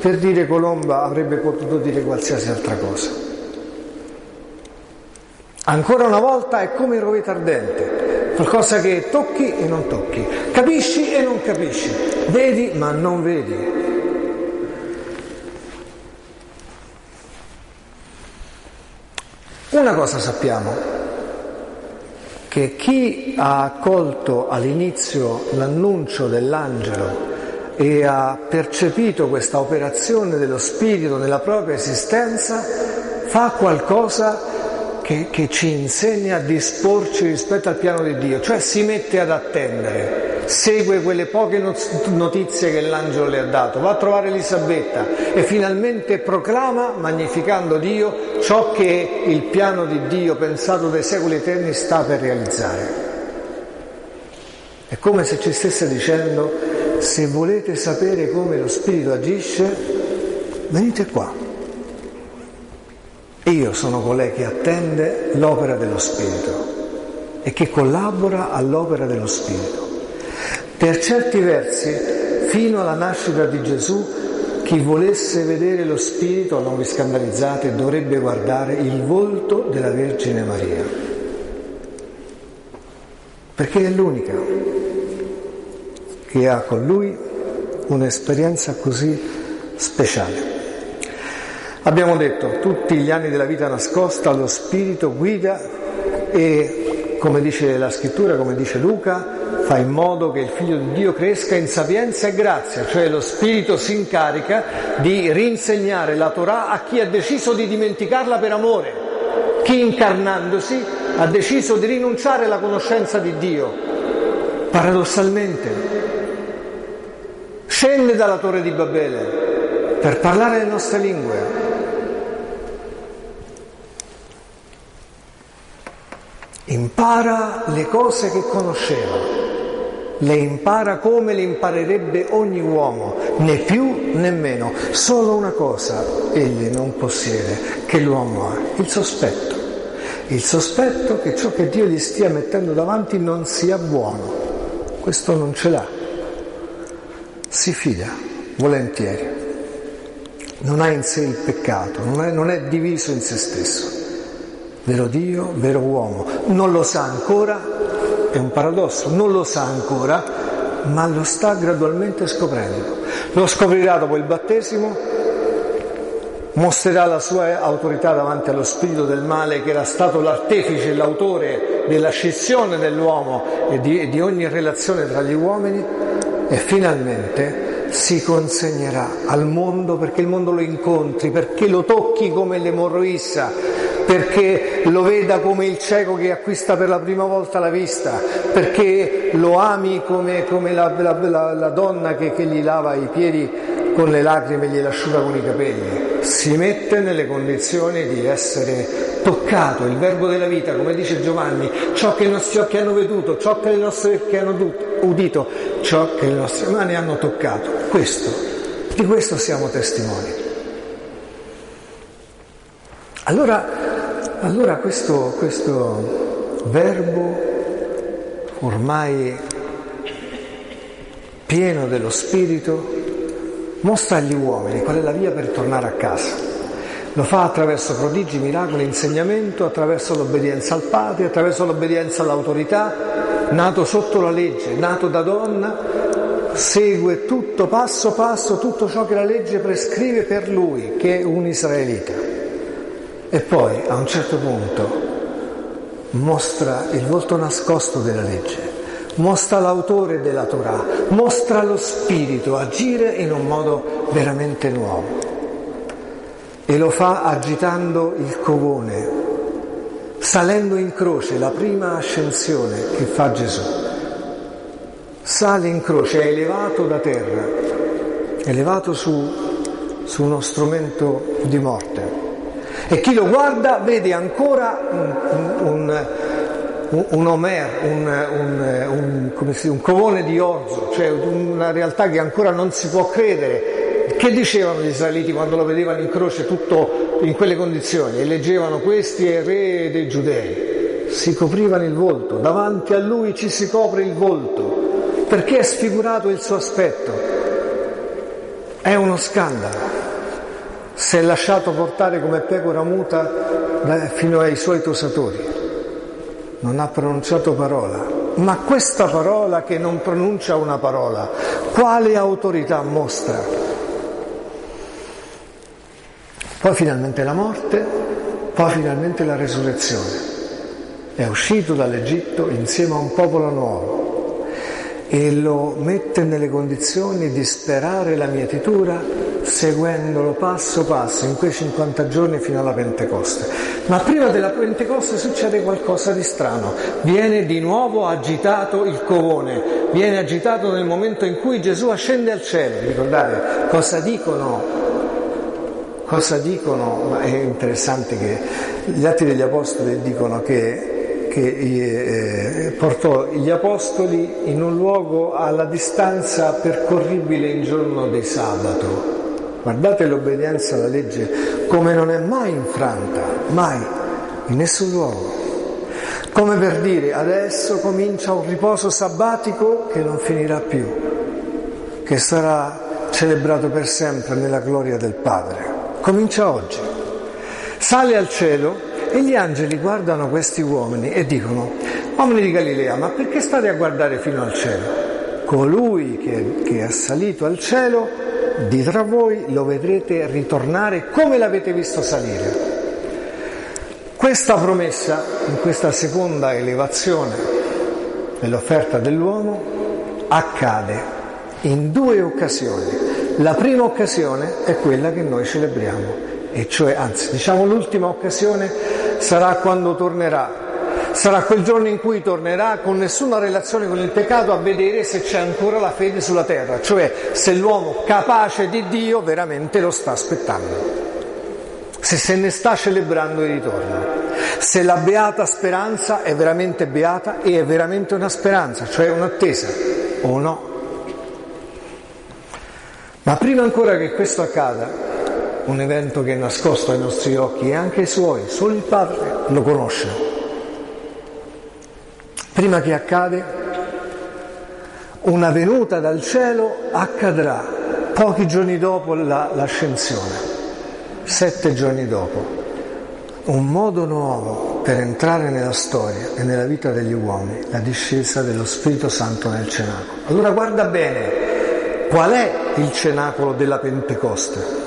Per dire colomba avrebbe potuto dire qualsiasi altra cosa. Ancora una volta è come il roveto ardente, qualcosa che tocchi e non tocchi, capisci e non capisci, vedi ma non vedi. Una cosa sappiamo, che chi ha accolto all'inizio l'annuncio dell'angelo e ha percepito questa operazione dello Spirito nella propria esistenza, fa qualcosa che, che, ci insegna a disporci rispetto al piano di Dio, cioè si mette ad attendere, segue quelle poche notizie che l'angelo le ha dato, va a trovare Elisabetta e finalmente proclama, magnificando Dio, ciò che il piano di Dio pensato dai secoli eterni sta per realizzare. È come se ci stesse dicendo, se volete sapere come lo Spirito agisce, venite qua. Io sono colei che attende l'opera dello Spirito e che collabora all'opera dello Spirito. Per certi versi, fino alla nascita di Gesù, chi volesse vedere lo Spirito, non vi scandalizzate, dovrebbe guardare il volto della Vergine Maria, perché è l'unica che ha con lui un'esperienza così speciale. Abbiamo detto, tutti gli anni della vita nascosta lo Spirito guida e, come dice la scrittura, come dice Luca, fa in modo che il figlio di Dio cresca in sapienza e grazia, cioè lo Spirito si incarica di rinsegnare la Torah a chi ha deciso di dimenticarla per amore, chi incarnandosi ha deciso di rinunciare alla conoscenza di Dio. Paradossalmente, scende dalla torre di Babele per parlare le nostre lingue, impara le cose che conosceva, le impara come le imparerebbe ogni uomo, né più né meno. Solo una cosa egli non possiede, che l'uomo ha, il sospetto. Il sospetto che ciò che Dio gli stia mettendo davanti non sia buono. Questo non ce l'ha. Si fida volentieri. Non ha in sé il peccato, non è, non è diviso in se stesso vero Dio, vero uomo. Non lo sa ancora, è un paradosso, non lo sa ancora, ma lo sta gradualmente scoprendo. Lo scoprirà dopo il battesimo, mostrerà la sua autorità davanti allo spirito del male che era stato l'artefice, l'autore della scissione dell'uomo e di, di ogni relazione tra gli uomini e finalmente si consegnerà al mondo perché il mondo lo incontri, perché lo tocchi come l'emorroissa, perché lo veda come il cieco che acquista per la prima volta la vista, perché lo ami come, come la, la, la, la, donna che, che gli lava i piedi con le lacrime e glieli asciuga con i capelli. Si mette nelle condizioni di essere toccato, il verbo della vita, come dice Giovanni, ciò che i nostri occhi hanno veduto, ciò che le nostre orecchie hanno udito, ciò che le nostre mani hanno toccato. Questo, di questo siamo testimoni. Allora allora questo, questo verbo ormai pieno dello Spirito mostra agli uomini qual è la via per tornare a casa. Lo fa attraverso prodigi, miracoli, insegnamento, attraverso l'obbedienza al padre, attraverso l'obbedienza all'autorità, nato sotto la legge, nato da donna, segue tutto passo passo tutto ciò che la legge prescrive per lui, che è un israelita. E poi a un certo punto mostra il volto nascosto della legge, mostra l'autore della Torah, mostra lo spirito agire in un modo veramente nuovo. E lo fa agitando il covone, salendo in croce, la prima ascensione che fa Gesù. Sale in croce, è elevato da terra, elevato su, su uno strumento di morte e chi lo guarda vede ancora un, un, un, un Omer, un, un, covone di orzo, cioè una realtà che ancora non si può credere. Che dicevano gli israeliti quando lo vedevano in croce tutto in quelle condizioni? E leggevano questi è re dei giudei. Si coprivano il volto, davanti a lui ci si copre il volto, perché è sfigurato il suo aspetto. È uno scandalo si è lasciato portare come pecora muta fino ai suoi tosatori, non ha pronunciato parola, ma questa parola che non pronuncia una parola, quale autorità mostra? Poi finalmente la morte, poi finalmente la resurrezione. È uscito dall'Egitto insieme a un popolo nuovo e lo mette nelle condizioni di sperare la mietitura seguendolo passo passo in quei 50 giorni fino alla Pentecoste. Ma prima della Pentecoste succede qualcosa di strano, viene di nuovo agitato il covone, viene agitato nel momento in cui Gesù ascende al cielo. Ricordate cosa dicono? Cosa dicono? Ma è interessante che gli atti degli Apostoli dicono che che eh, portò gli apostoli in un luogo alla distanza percorribile in giorno di sabato. Guardate l'obbedienza alla legge come non è mai infranta, mai, in nessun luogo. Come per dire adesso comincia un riposo sabbatico che non finirà più, che sarà celebrato per sempre nella gloria del Padre. Comincia oggi. Sale al cielo e gli angeli guardano questi uomini e dicono, uomini di Galilea, ma perché state a guardare fino al cielo? Colui che, che è salito al cielo, di tra voi lo vedrete ritornare come l'avete visto salire. Questa promessa, in questa seconda elevazione dell'offerta dell'uomo, accade in due occasioni. La prima occasione è quella che noi celebriamo, e cioè, anzi, diciamo l'ultima occasione sarà quando tornerà. Sarà quel giorno in cui tornerà con nessuna relazione con il peccato a vedere se c'è ancora la fede sulla terra, cioè se l'uomo capace di Dio veramente lo sta aspettando, se se ne sta celebrando il ritorno, se la beata speranza è veramente beata e è veramente una speranza, cioè un'attesa o no. Ma prima ancora che questo accada, un evento che è nascosto ai nostri occhi e anche ai suoi, solo il Padre lo conosce. Prima che accade, una venuta dal cielo accadrà pochi giorni dopo la, l'ascensione, sette giorni dopo, un modo nuovo per entrare nella storia e nella vita degli uomini, la discesa dello Spirito Santo nel cenacolo. Allora guarda bene, qual è il cenacolo della Pentecoste?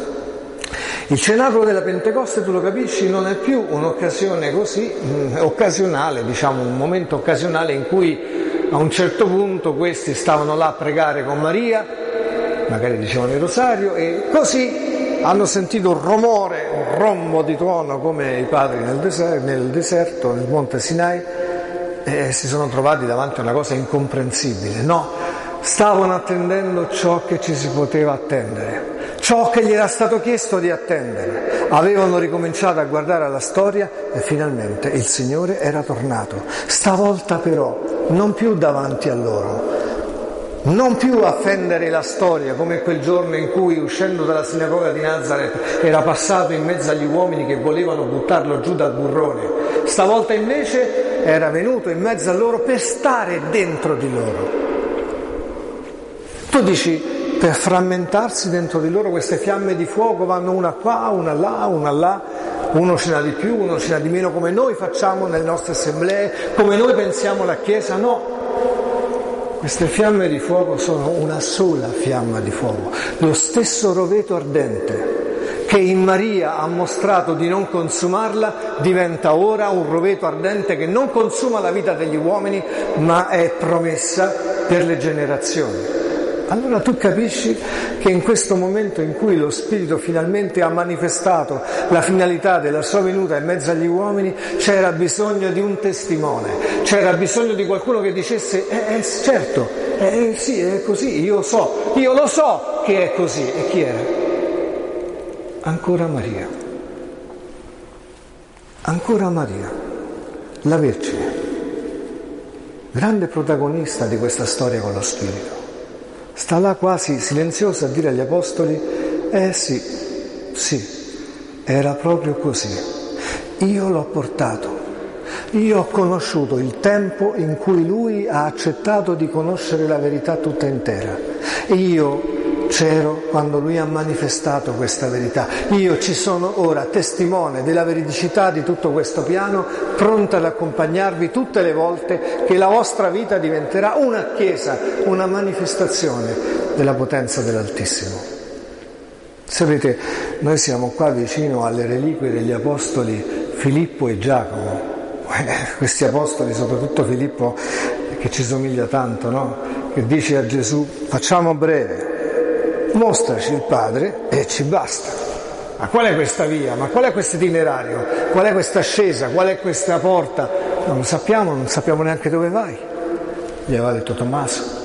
Il cenacolo della Pentecoste, tu lo capisci, non è più un'occasione così mh, mm, occasionale, diciamo un momento occasionale in cui a un certo punto questi stavano là a pregare con Maria, magari dicevano il rosario, e così hanno sentito un rumore, un rombo di tuono come i padri nel deserto, nel, deserto, nel monte Sinai, e si sono trovati davanti a una cosa incomprensibile. No, stavano attendendo ciò che ci si poteva attendere ciò che gli era stato chiesto di attendere. Avevano ricominciato a guardare alla storia e finalmente il Signore era tornato. Stavolta però non più davanti a loro, non più a fendere la storia come quel giorno in cui uscendo dalla sinagoga di Nazareth era passato in mezzo agli uomini che volevano buttarlo giù dal burrone. Stavolta invece era venuto in mezzo a loro per stare dentro di loro. Tu dici, per frammentarsi dentro di loro queste fiamme di fuoco vanno una qua, una là, una là, uno ce n'ha di più, uno ce n'ha di meno come noi facciamo nelle nostre assemblee, come noi pensiamo la Chiesa, no. Queste fiamme di fuoco sono una sola fiamma di fuoco, lo stesso roveto ardente che in Maria ha mostrato di non consumarla, diventa ora un roveto ardente che non consuma la vita degli uomini, ma è promessa per le generazioni. Allora tu capisci che in questo momento in cui lo Spirito finalmente ha manifestato la finalità della sua venuta in mezzo agli uomini, c'era bisogno di un testimone, c'era bisogno di qualcuno che dicesse, eh, eh certo, eh, sì, è così, io so, io lo so che è così. E chi era? Ancora Maria. Ancora Maria, la Vergine, grande protagonista di questa storia con lo Spirito. Sta là quasi silenziosa a dire agli apostoli, eh sì, sì, era proprio così. Io l'ho portato, io ho conosciuto il tempo in cui lui ha accettato di conoscere la verità tutta intera. Io c'ero quando lui ha manifestato questa verità. Io ci sono ora testimone della veridicità di tutto questo piano, pronto ad accompagnarvi tutte le volte che la vostra vita diventerà una chiesa, una manifestazione della potenza dell'Altissimo. Sapete, noi siamo qua vicino alle reliquie degli apostoli Filippo e Giacomo. Eh, questi apostoli, soprattutto Filippo, che ci somiglia tanto, no? Che dice a Gesù, facciamo breve, mostraci il Padre e ci basta. Ma qual è questa via? Ma qual è questo itinerario? Qual è questa ascesa? Qual è questa porta? Non lo sappiamo, non sappiamo neanche dove vai. Gli aveva detto Tommaso.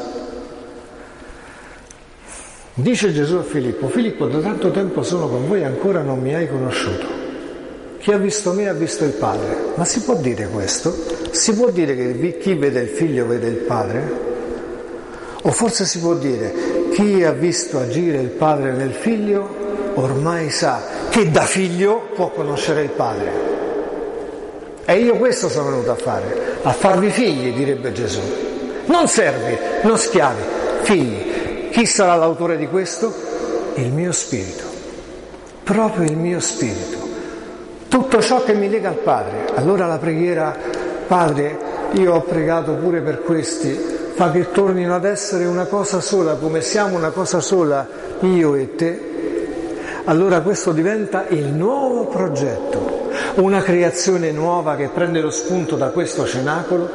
Dice Gesù a Filippo, Filippo da tanto tempo sono con voi e ancora non mi hai conosciuto. Chi ha visto me ha visto il Padre. Ma si può dire questo? Si può dire che chi vede il figlio vede il Padre? O forse si può dire chi ha visto agire il padre nel figlio ormai sa che da figlio può conoscere il padre. E io questo sono venuto a fare, a farvi figli, direbbe Gesù. Non servi, non schiavi, figli. Chi sarà l'autore di questo? Il mio spirito, proprio il mio spirito. Tutto ciò che mi lega al Padre. Allora la preghiera, Padre, io ho pregato pure per questi, fa che tornino ad essere una cosa sola, come siamo una cosa sola io e te, allora questo diventa il nuovo progetto, una creazione nuova che prende lo spunto da questo cenacolo,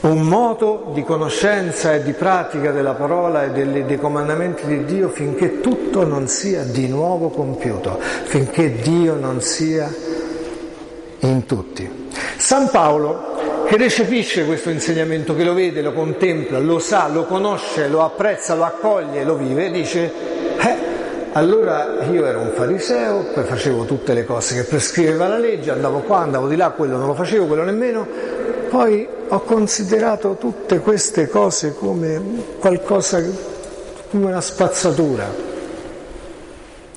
un modo di conoscenza e di pratica della parola e dei, dei comandamenti di Dio finché tutto non sia di nuovo compiuto, finché Dio non sia in tutti. San Paolo che recepisce questo insegnamento, che lo vede, lo contempla, lo sa, lo conosce, lo apprezza, lo accoglie, lo vive, dice, eh, allora io ero un fariseo, poi facevo tutte le cose che prescriveva la legge, andavo qua, andavo di là, quello non lo facevo, quello nemmeno, poi ho considerato tutte queste cose come qualcosa, come una spazzatura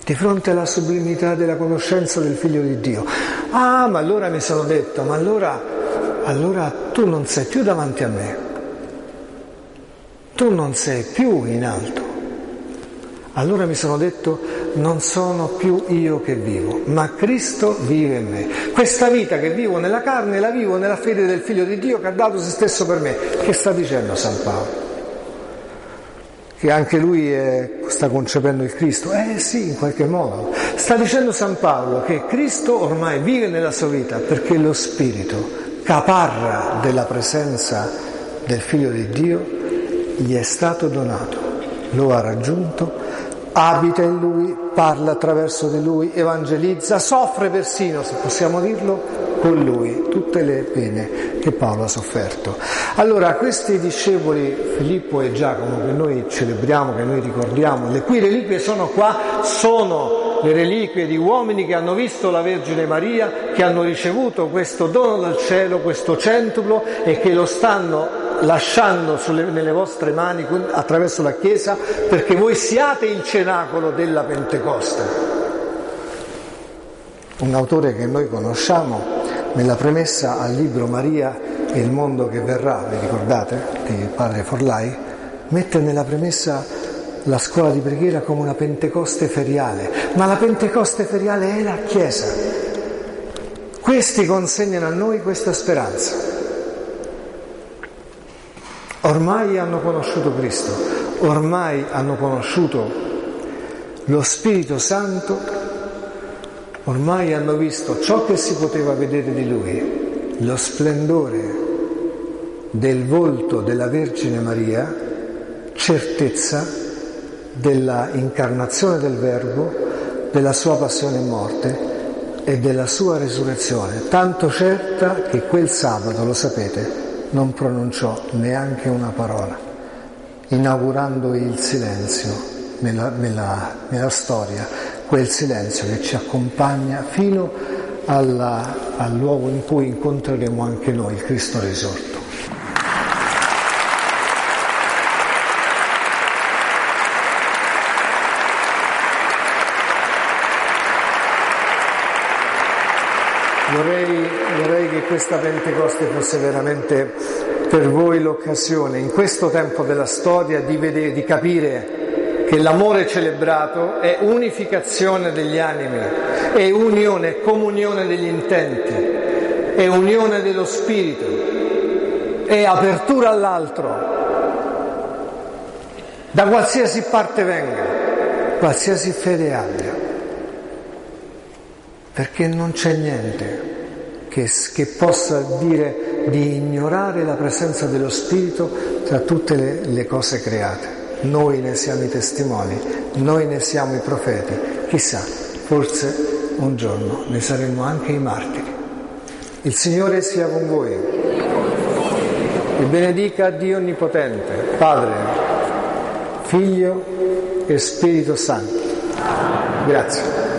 di fronte alla sublimità della conoscenza del figlio di Dio. Ah, ma allora mi sono detto, ma allora allora tu non sei più davanti a me, tu non sei più in alto. Allora mi sono detto, non sono più io che vivo, ma Cristo vive in me. Questa vita che vivo nella carne la vivo nella fede del Figlio di Dio che ha dato se stesso per me. Che sta dicendo San Paolo? Che anche lui è, sta concependo il Cristo? Eh sì, in qualche modo. Sta dicendo San Paolo che Cristo ormai vive nella sua vita perché lo Spirito caparra della presenza del Figlio di Dio gli è stato donato, lo ha raggiunto, abita in lui, parla attraverso di lui, evangelizza, soffre persino, se possiamo dirlo, con lui tutte le pene che Paolo ha sofferto. Allora questi discepoli Filippo e Giacomo che noi celebriamo, che noi ricordiamo, le cui reliquie sono qua, sono le reliquie di uomini che hanno visto la Vergine Maria, che hanno ricevuto questo dono dal cielo, questo centuplo e che lo stanno lasciando sulle, nelle vostre mani attraverso la Chiesa perché voi siate il cenacolo della Pentecoste. Un autore che noi conosciamo nella premessa al libro Maria e il mondo che verrà, vi ricordate, di padre Forlai, mette nella premessa la scuola di preghiera come una Pentecoste feriale, ma la Pentecoste feriale è la Chiesa. Questi consegnano a noi questa speranza. Ormai hanno conosciuto Cristo, ormai hanno conosciuto lo Spirito Santo, ormai hanno visto ciò che si poteva vedere di Lui, lo splendore del volto della Vergine Maria, certezza della incarnazione del Verbo, della sua passione e morte e della sua resurrezione, tanto certa che quel sabato, lo sapete, non pronunciò neanche una parola, inaugurando il silenzio nella, nella, nella storia, quel silenzio che ci accompagna fino alla, al luogo in cui incontreremo anche noi il Cristo risorto. Vorrei, vorrei che questa Pentecoste fosse veramente per voi l'occasione in questo tempo della storia di, vedere, di capire che l'amore celebrato è unificazione degli animi, è unione, comunione degli intenti, è unione dello spirito, è apertura all'altro, da qualsiasi parte venga, qualsiasi fede abbia, perché non c'è niente che, che, possa dire di ignorare la presenza dello Spirito tra tutte le, le cose create. Noi ne siamo i testimoni, noi ne siamo i profeti, chissà, forse un giorno ne saremo anche i martiri. Il Signore sia con voi e benedica Dio Onnipotente, Padre, Figlio e Spirito Santo. Grazie.